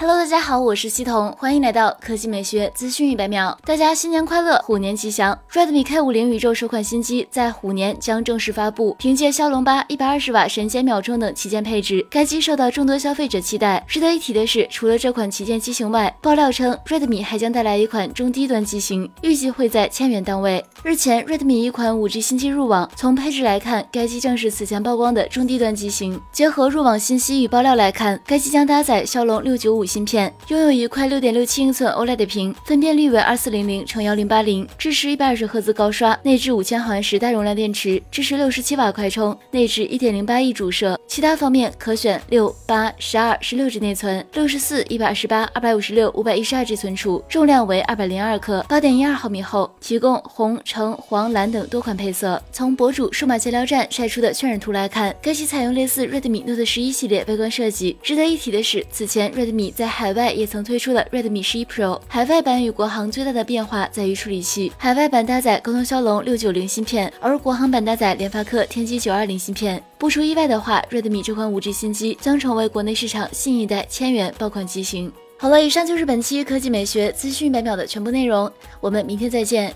Hello，大家好，我是西彤，欢迎来到科技美学资讯一百秒。大家新年快乐，虎年吉祥！Redmi K50 宇宙首款新机在虎年将正式发布，凭借骁龙八一百二十瓦神仙秒充等旗舰配置，该机受到众多消费者期待。值得一提的是，除了这款旗舰机型外，爆料称 Redmi 还将带来一款中低端机型，预计会在千元档位。日前，Redmi 一款 5G 新机入网，从配置来看，该机正是此前曝光的中低端机型。结合入网信息与爆料来看，该机将搭载骁龙六九五。芯片拥有一块六点六七英寸 OLED 屏，分辨率为二四零零乘幺零八零，支持一百二十赫兹高刷，内置五千毫安时大容量电池，支持六十七瓦快充，内置一点零八亿主摄。其他方面可选六八十二十六 G 内存，六十四一百二十八二百五十六五百一十二 G 存储，重量为二百零二克，八点一二毫米厚，提供红橙黄蓝等多款配色。从博主数码闲聊站晒出的渲染图来看，该机采用类似 Redmi Note 十一系列外观设计。值得一提的是，此前 Redmi 在海外也曾推出了 Redmi 十一 Pro，海外版与国行最大的变化在于处理器，海外版搭载高通骁龙六九零芯片，而国行版搭载联发科天玑九二零芯片。不出意外的话，Redmi 这款五 G 新机将成为国内市场新一代千元爆款机型。好了，以上就是本期科技美学资讯百秒的全部内容，我们明天再见。